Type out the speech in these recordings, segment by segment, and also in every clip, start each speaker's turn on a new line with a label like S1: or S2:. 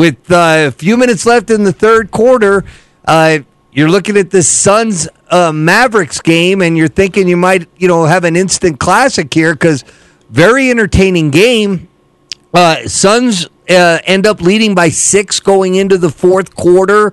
S1: with uh, a few minutes left in the third quarter, uh, you're looking at the Suns uh, Mavericks game, and you're thinking you might, you know, have an instant classic here because very entertaining game. Uh, Suns uh, end up leading by six going into the fourth quarter.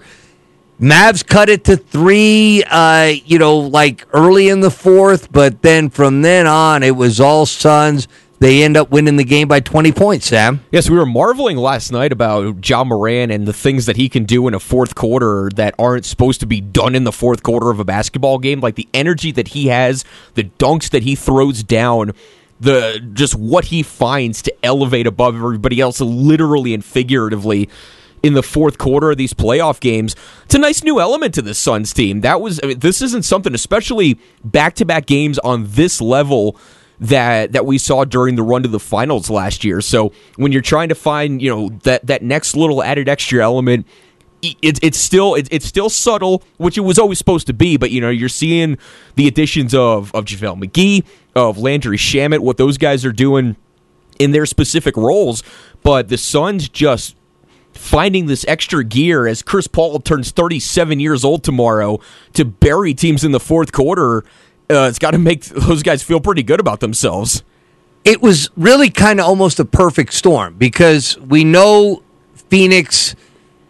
S1: Mavs cut it to three, uh, you know, like early in the fourth, but then from then on, it was all Suns. They end up winning the game by 20 points, Sam.
S2: Yes, we were marveling last night about Ja Morant and the things that he can do in a fourth quarter that aren't supposed to be done in the fourth quarter of a basketball game. Like the energy that he has, the dunks that he throws down the just what he finds to elevate above everybody else, literally and figuratively. In the fourth quarter of these playoff games, it's a nice new element to the Suns team. That was I mean, this isn't something, especially back to back games on this level that that we saw during the run to the finals last year. So when you're trying to find you know that that next little added extra element, it's it's still it's still subtle, which it was always supposed to be. But you know, you're seeing the additions of of JaVale McGee, of Landry Shamet, what those guys are doing in their specific roles. But the Suns just finding this extra gear as Chris Paul turns 37 years old tomorrow to bury teams in the fourth quarter. Uh, it's got to make those guys feel pretty good about themselves.
S1: It was really kind of almost a perfect storm because we know Phoenix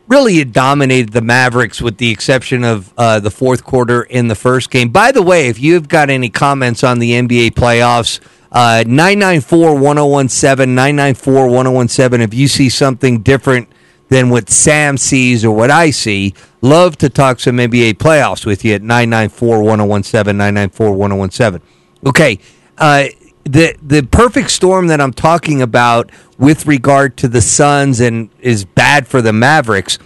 S1: really dominated the Mavericks with the exception of uh, the fourth quarter in the first game. By the way, if you've got any comments on the NBA playoffs, uh, 994 1017, 994 1017, if you see something different than what Sam sees or what I see, love to talk some NBA playoffs with you at 994 1017, 994 1017. Okay. Uh, the the perfect storm that I'm talking about with regard to the Suns and is bad for the Mavericks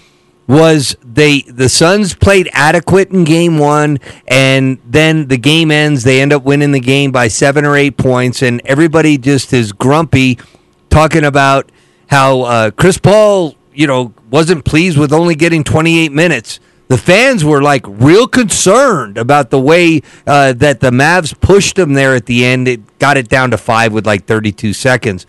S1: was they the Suns played adequate in game 1 and then the game ends they end up winning the game by 7 or 8 points and everybody just is grumpy talking about how uh, Chris Paul, you know, wasn't pleased with only getting 28 minutes the fans were like real concerned about the way uh, that the Mavs pushed them there at the end. It got it down to five with like 32 seconds.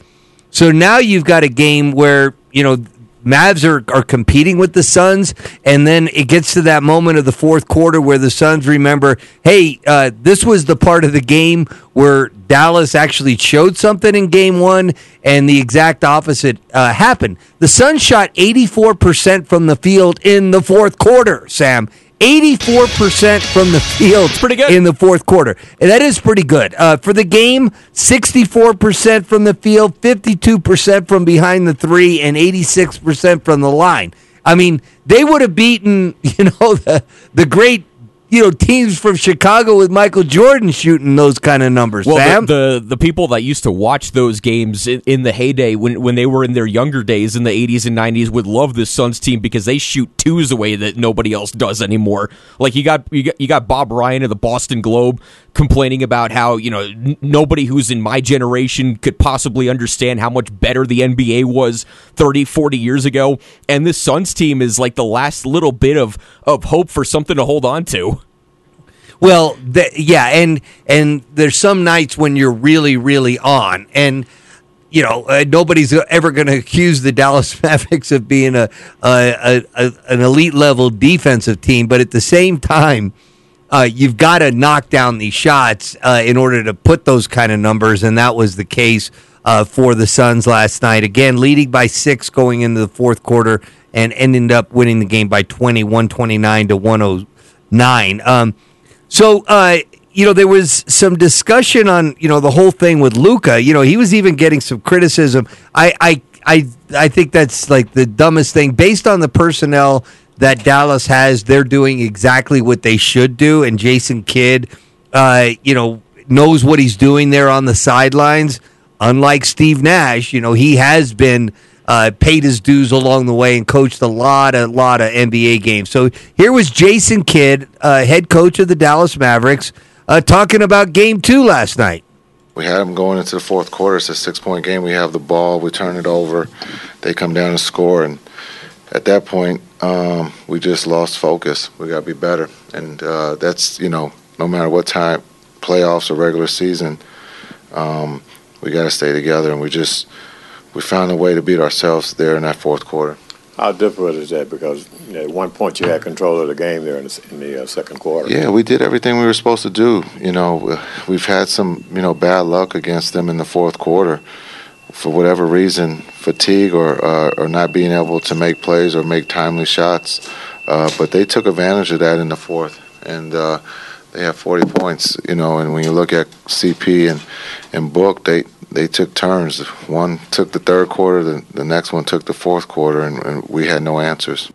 S1: So now you've got a game where, you know, Mavs are, are competing with the Suns, and then it gets to that moment of the fourth quarter where the Suns remember, hey, uh, this was the part of the game where Dallas actually showed something in game one, and the exact opposite uh, happened. The Suns shot 84% from the field in the fourth quarter, Sam. 84% from the field
S2: pretty good.
S1: in the fourth quarter. And that is pretty good. Uh, for the game, 64% from the field, 52% from behind the three, and 86% from the line. I mean, they would have beaten, you know, the, the great you know teams from Chicago with Michael Jordan shooting those kind of numbers.
S2: Well,
S1: Sam.
S2: The, the, the people that used to watch those games in, in, the heyday when when they were in their younger days in the 80s and 90s would love this Suns team because they shoot twos away that nobody else does anymore. Like you got you got, you got Bob Ryan of the Boston Globe complaining about how you know n- nobody who's in my generation could possibly understand how much better the NBA was 30 40 years ago and this Suns team is like the last little bit of of hope for something to hold on to.
S1: Well, the, yeah, and and there's some nights when you're really, really on, and you know uh, nobody's ever going to accuse the Dallas Mavericks of being a, a, a, an elite level defensive team, but at the same time, uh, you've got to knock down these shots uh, in order to put those kind of numbers, and that was the case uh, for the Suns last night. Again, leading by six going into the fourth quarter, and ended up winning the game by 20, 129 to 109. Um, so, uh, you know, there was some discussion on, you know, the whole thing with Luka. You know, he was even getting some criticism. I, I, I, I think that's like the dumbest thing. Based on the personnel that Dallas has, they're doing exactly what they should do. And Jason Kidd, uh, you know, knows what he's doing there on the sidelines. Unlike Steve Nash, you know, he has been uh, paid his dues along the way and coached a lot, a lot of NBA games. So here was Jason Kidd, uh, head coach of the Dallas Mavericks, uh, talking about Game Two last night.
S3: We had them going into the fourth quarter. It's a six-point game. We have the ball. We turn it over. They come down and score, and at that point, um, we just lost focus. We got to be better, and uh, that's you know, no matter what time, playoffs or regular season, um, we got to stay together, and we just we found a way to beat ourselves there in that fourth quarter.
S4: How difficult is that? Because you know, at one point you had control of the game there in the, in the uh, second quarter.
S3: Yeah, we did everything we were supposed to do. You know, we've had some you know bad luck against them in the fourth quarter for whatever reason, fatigue or uh, or not being able to make plays or make timely shots. Uh, but they took advantage of that in the fourth, and uh, they have 40 points. You know, and when you look at CP and and Book, they they took turns. One took the third quarter, the, the next one took the fourth quarter, and, and we had no answers.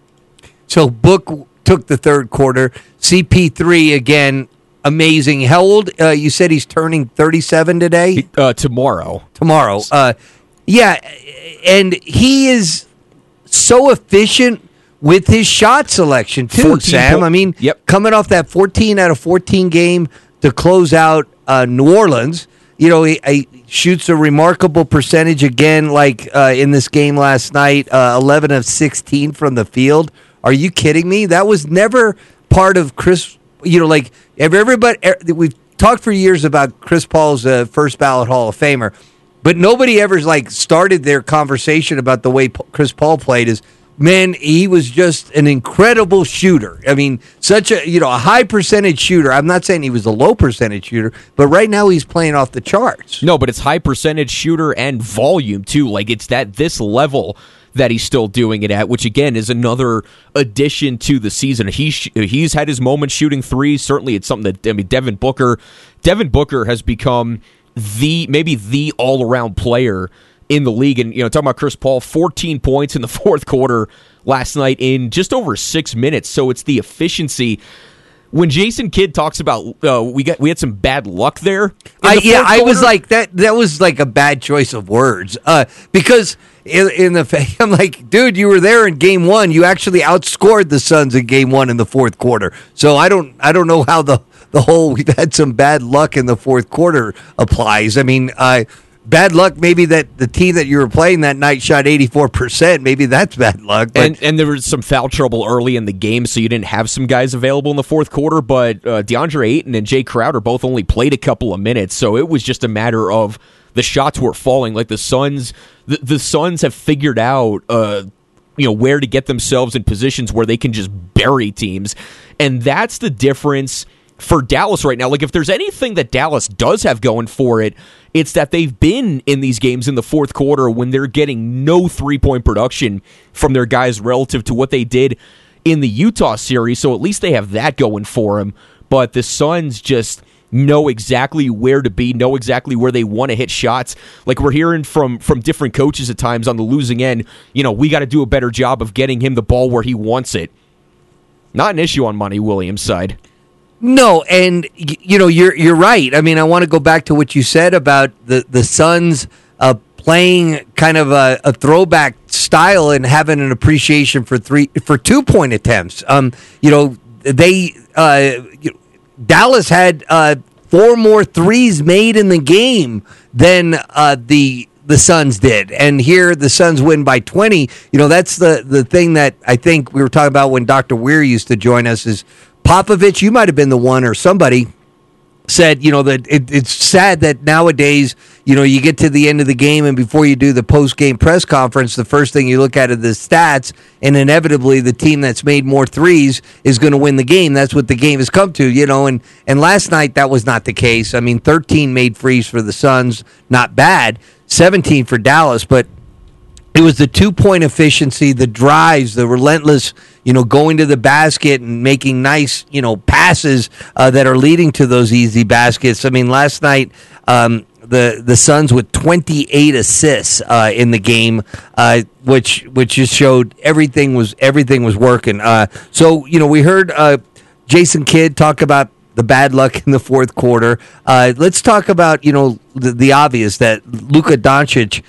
S1: So Book took the third quarter. CP3 again, amazing. How old? Uh, you said he's turning 37 today.
S2: Uh, tomorrow.
S1: Tomorrow. Uh, yeah, and he is so efficient with his shot selection too, Sam.
S2: po-
S1: I mean,
S2: Yep.
S1: coming off that 14 out of 14 game to close out uh, New Orleans, you know, he, he shoots a remarkable percentage again, like uh, in this game last night, uh, 11 of 16 from the field. Are you kidding me? That was never part of Chris. You know, like everybody er, we've talked for years about Chris Paul's uh, first ballot Hall of Famer, but nobody ever like started their conversation about the way Chris Paul played. Is man, he was just an incredible shooter. I mean, such a you know a high percentage shooter. I'm not saying he was a low percentage shooter, but right now he's playing off the charts.
S2: No, but it's high percentage shooter and volume too. Like it's that this level that he's still doing it at, which again is another addition to the season. He's he's had his moments shooting threes. Certainly, it's something that I mean. Devin Booker, Devin Booker has become the maybe the all around player in the league. And you know, talking about Chris Paul, 14 points in the fourth quarter last night in just over six minutes. So it's the efficiency. When Jason Kidd talks about uh, we got we had some bad luck there.
S1: I, yeah,
S2: fourth
S1: I was like that. That was like a bad choice of words uh, because in, in the I'm like, dude, you were there in game one. You actually outscored the Suns in game one in the fourth quarter. So I don't I don't know how the the whole we've had some bad luck in the fourth quarter applies. I mean, uh, bad luck maybe that the team that you were playing that night shot 84 percent. Maybe that's bad luck.
S2: And and there was some foul trouble early in the game, so you didn't have some guys available in the fourth quarter. But uh, DeAndre Ayton and Jay Crowder both only played a couple of minutes, so it was just a matter of the shots were falling. Like the Suns, the, the Suns have figured out. Uh, you know where to get themselves in positions where they can just bury teams, and that's the difference for Dallas right now. Like if there's anything that Dallas does have going for it, it's that they've been in these games in the fourth quarter when they're getting no three point production from their guys relative to what they did in the Utah series. So at least they have that going for them. But the Suns just know exactly where to be, know exactly where they want to hit shots. Like we're hearing from from different coaches at times on the losing end, you know, we got to do a better job of getting him the ball where he wants it. Not an issue on Monty Williams' side.
S1: No, and you know you're you're right. I mean, I want to go back to what you said about the the Suns uh, playing kind of a, a throwback style and having an appreciation for three for two point attempts. Um, you know they uh, Dallas had uh, four more threes made in the game than uh, the the Suns did, and here the Suns win by twenty. You know that's the the thing that I think we were talking about when Doctor Weir used to join us is Popovich. You might have been the one or somebody said, you know, that it, it's sad that nowadays, you know, you get to the end of the game and before you do the post game press conference, the first thing you look at are the stats, and inevitably the team that's made more threes is going to win the game. That's what the game has come to, you know. And and last night that was not the case. I mean, 13 made threes for the Suns, not bad. 17 for Dallas, but it was the two point efficiency, the drives, the relentless, you know, going to the basket and making nice, you know, passes uh, that are leading to those easy baskets. I mean, last night, um, the the Suns with 28 assists uh, in the game, uh, which which just showed everything was everything was working. Uh, so you know, we heard uh, Jason Kidd talk about the bad luck in the fourth quarter. Uh, let's talk about you know the, the obvious that Luka Doncic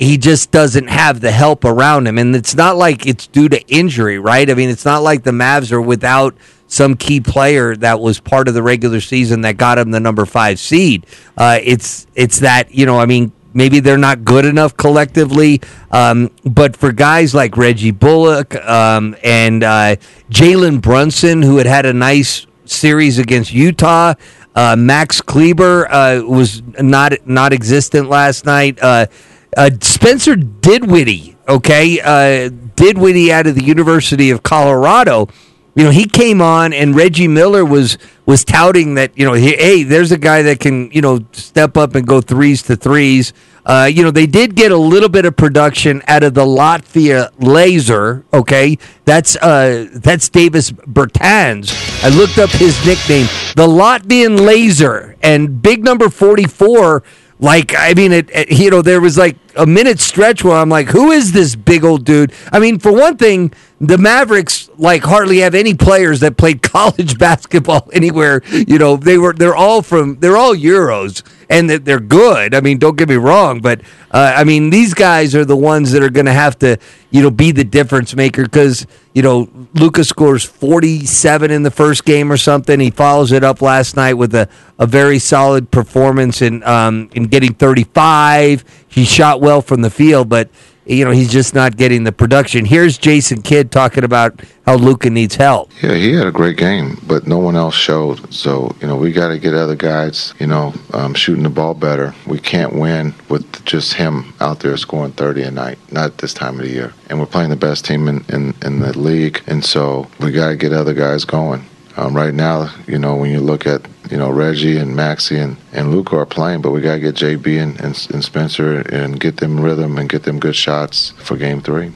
S1: he just doesn't have the help around him. And it's not like it's due to injury, right? I mean, it's not like the Mavs are without some key player that was part of the regular season that got him the number five seed. Uh, it's it's that you know, I mean, maybe they're not good enough collectively, um, but for guys like Reggie Bullock um, and uh, Jalen Brunson, who had had a nice series against Utah. Uh, Max Kleber uh, was not not existent last night. Uh, Spencer Didwitty, okay, uh, Dinwiddie out of the University of Colorado. You know, he came on and Reggie Miller was was touting that you know, hey, there's a guy that can you know step up and go threes to threes. Uh, you know, they did get a little bit of production out of the Latvia Laser. Okay, that's uh, that's Davis Bertans. I looked up his nickname, the Latvian Laser, and big number forty four. Like, I mean, it, it, you know, there was like a minute stretch where I'm like, who is this big old dude? I mean, for one thing, the Mavericks like hardly have any players that played college basketball anywhere. You know, they were they're all from they're all Euros and that they're good. I mean, don't get me wrong, but uh, I mean these guys are the ones that are going to have to you know be the difference maker because you know Lucas scores 47 in the first game or something. He follows it up last night with a, a very solid performance in um, in getting 35. He shot well from the field, but you know, he's just not getting the production. Here's Jason Kidd talking about how Luka needs help.
S3: Yeah, he had a great game, but no one else showed. So, you know, we got to get other guys, you know, um, shooting the ball better. We can't win with just him out there scoring 30 a night, not this time of the year. And we're playing the best team in, in, in the league. And so we got to get other guys going. Um, right now, you know, when you look at, you know, Reggie and Maxi and, and Luka are playing, but we got to get JB and, and, and Spencer and get them rhythm and get them good shots for game three.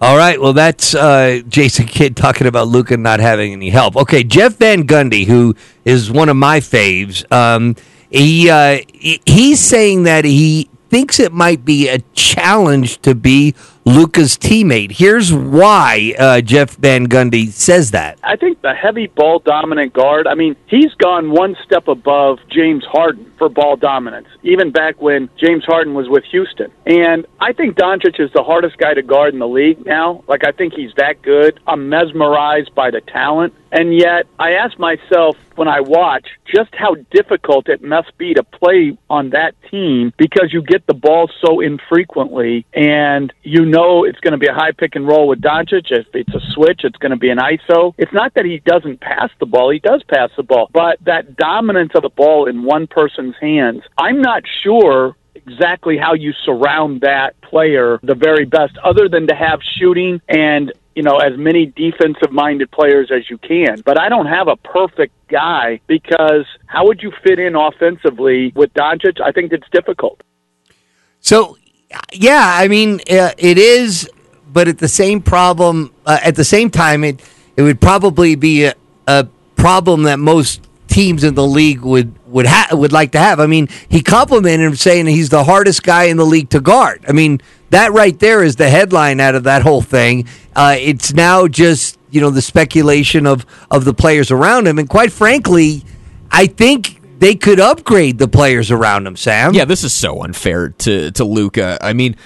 S1: All right. Well, that's uh, Jason Kidd talking about Luka not having any help. Okay, Jeff Van Gundy, who is one of my faves, um, he uh, he's saying that he thinks it might be a challenge to be Luka's teammate. Here's why uh, Jeff Van Gundy says that.
S5: I think the heavy ball dominant guard, I mean, he's gone one step above James Harden for ball dominance, even back when James Harden was with Houston. And I think Doncic is the hardest guy to guard in the league now. Like, I think he's that good. I'm mesmerized by the talent. And yet, I ask myself when I watch just how difficult it must be to play on that team because you get the ball so infrequently and you know it's going to be a high pick and roll with Doncic. If it's a switch, it's going to be an ISO. It's not that he doesn't pass the ball, he does pass the ball, but that dominance of the ball in one person's hands, I'm not sure exactly how you surround that player the very best, other than to have shooting and you know, as many defensive minded players as you can. But I don't have a perfect guy because how would you fit in offensively with Doncic? I think it's difficult.
S1: So, yeah, I mean, uh, it is, but at the same problem, uh, at the same time, it it would probably be a, a problem that most teams in the league would would ha- would like to have. I mean, he complimented him saying he's the hardest guy in the league to guard. I mean, that right there is the headline out of that whole thing. Uh, it's now just you know the speculation of of the players around him, and quite frankly, I think they could upgrade the players around him. Sam,
S2: yeah, this is so unfair to to Luka. I mean,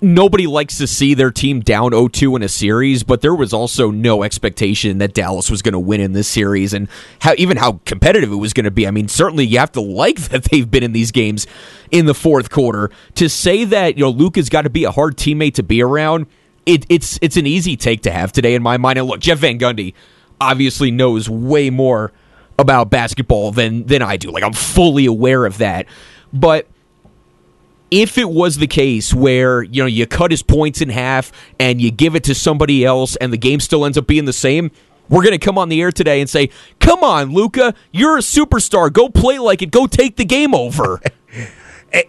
S2: nobody likes to see their team down 0-2 in a series, but there was also no expectation that Dallas was going to win in this series and how even how competitive it was going to be. I mean, certainly you have to like that they've been in these games in the fourth quarter. To say that, you know, Luka's got to be a hard teammate to be around, it, it's it's an easy take to have today in my mind. And look, Jeff Van Gundy obviously knows way more about basketball than than I do. Like I'm fully aware of that. But if it was the case where you know you cut his points in half and you give it to somebody else and the game still ends up being the same we're going to come on the air today and say come on Luka, you're a superstar. Go play like it. Go take the game over.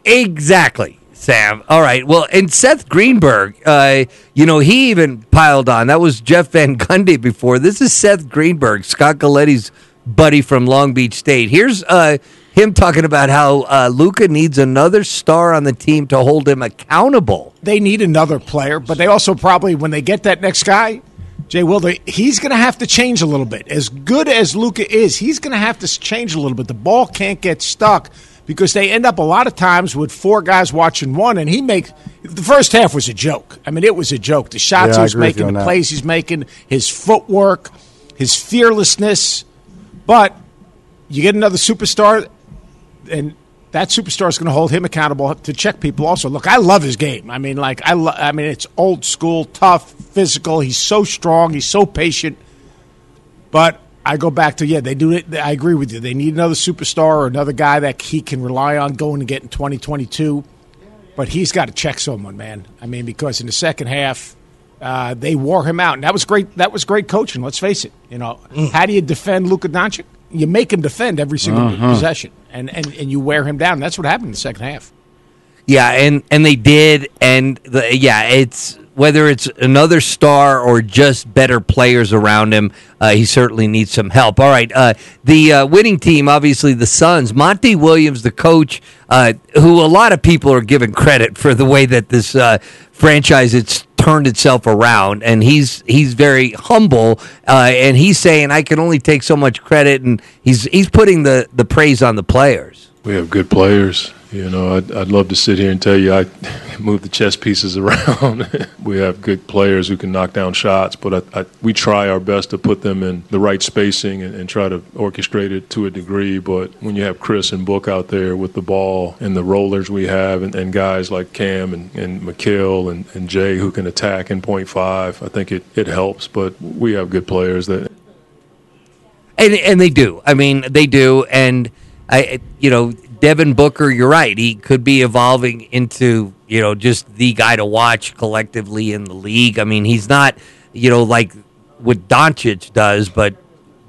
S1: Exactly sam. All right. Well and seth greenberg uh, you know he even piled on. That was jeff van gundy before. This is seth greenberg scott galetti's buddy from long beach state here's uh, him talking about how uh, Luka needs another star on the team to hold him accountable.
S6: They need another player, but they also probably, when they get that next guy, Jay Wilder, he's going to have to change a little bit. As good as Luka is, he's going to have to change a little bit. The ball can't get stuck because they end up a lot of times with four guys watching one, and he makes the first half was a joke. I mean, it was a joke. The shots
S7: yeah,
S6: he was making, the plays he's making, his footwork, his fearlessness. But you get another superstar and that superstar is going to hold him accountable to check people. Also, look, I love his game. I mean, like I, lo- I mean, it's old school, tough, physical. He's so strong. He's so patient. But I go back to yeah, they do it. I agree with you. They need another superstar or another guy that he can rely on going to get in 2022. But he's got to check someone, man. I mean, because in the second half, Uh, they wore him out, and that was great. That was great coaching. Let's face it. You know, how do you defend Luka Doncic? You make him defend every single possession, and, and and you wear him down. That's what happened in the second half.
S1: Yeah, and and they did, and the, yeah, it's whether it's another star or just better players around him. Uh, he certainly needs some help. All right, uh, the uh, winning team, obviously the Suns. Monty Williams, the coach, uh, who a lot of people are giving credit for the way that this uh, franchise it's turned itself around, and he's he's very humble, uh, and he's saying I can only take so much credit, and he's he's putting the the praise on the players.
S7: We have good players. You know, I'd, I'd love to sit here and tell you I move the chess pieces around. we have good players who can knock down shots, but I, I, we try our best to put them in the right spacing and, and try to orchestrate it to a degree. But when you have Chris and Book out there with the ball and the rollers we have, and, and guys like Cam and, and Mikal and, and Jay who can attack in point five, I think it, it helps. But we have good players that
S1: and and they do. I mean, they do. And I, you know, Devin Booker, you're right. He could be evolving into you know just the guy to watch collectively in the league. I mean, he's not you know like what Doncic does, but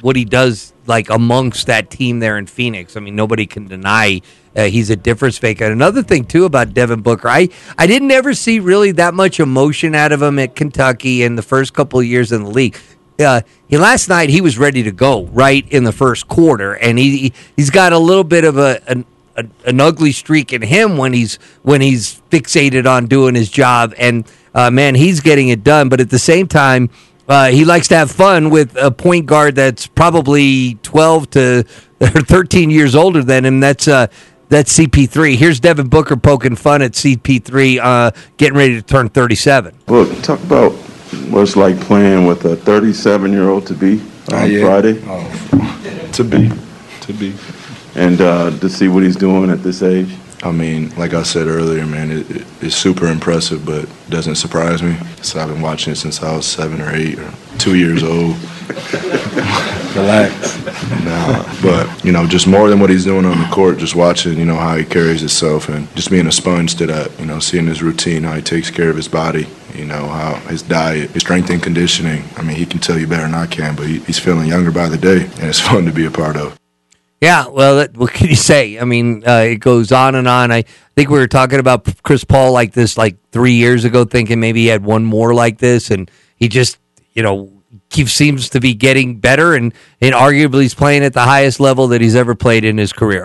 S1: what he does like amongst that team there in Phoenix. I mean, nobody can deny uh, he's a difference maker. Another thing too about Devin Booker, I I didn't ever see really that much emotion out of him at Kentucky in the first couple of years in the league. Uh, he last night he was ready to go right in the first quarter, and he he's got a little bit of a an, a, an ugly streak in him when he's when he's fixated on doing his job, and uh, man, he's getting it done. But at the same time, uh, he likes to have fun with a point guard that's probably twelve to thirteen years older than him. That's uh, that's CP3. Here's Devin Booker poking fun at CP3, uh, getting ready to turn 37.
S8: Look, talk about what it's like playing with a 37 year old to be on
S9: Ah, yeah.
S8: Friday
S9: Oh, to be, to be.
S8: and uh, to see what he's doing at this age.
S9: I mean, like I said earlier, man, it, it, it's super impressive, but doesn't surprise me. So I've been watching it since I was seven or eight or two years old. Relax. Nah, but you know, just more than what he's doing on the court, just watching, you know, how he carries himself and just being a sponge to that. You know, seeing his routine, how he takes care of his body. You know, how his diet, his strength and conditioning. I mean, he can tell you better than I can, but he, he's feeling younger by the day, and it's fun to be a part of.
S1: Yeah, well, that, what can you say? I mean, uh, it goes on and on. I think we were talking about Chris Paul like this like three years ago, thinking maybe he had one more like this, and he just, you know, he seems to be getting better, and, and arguably he's playing at the highest level that he's ever played in his career.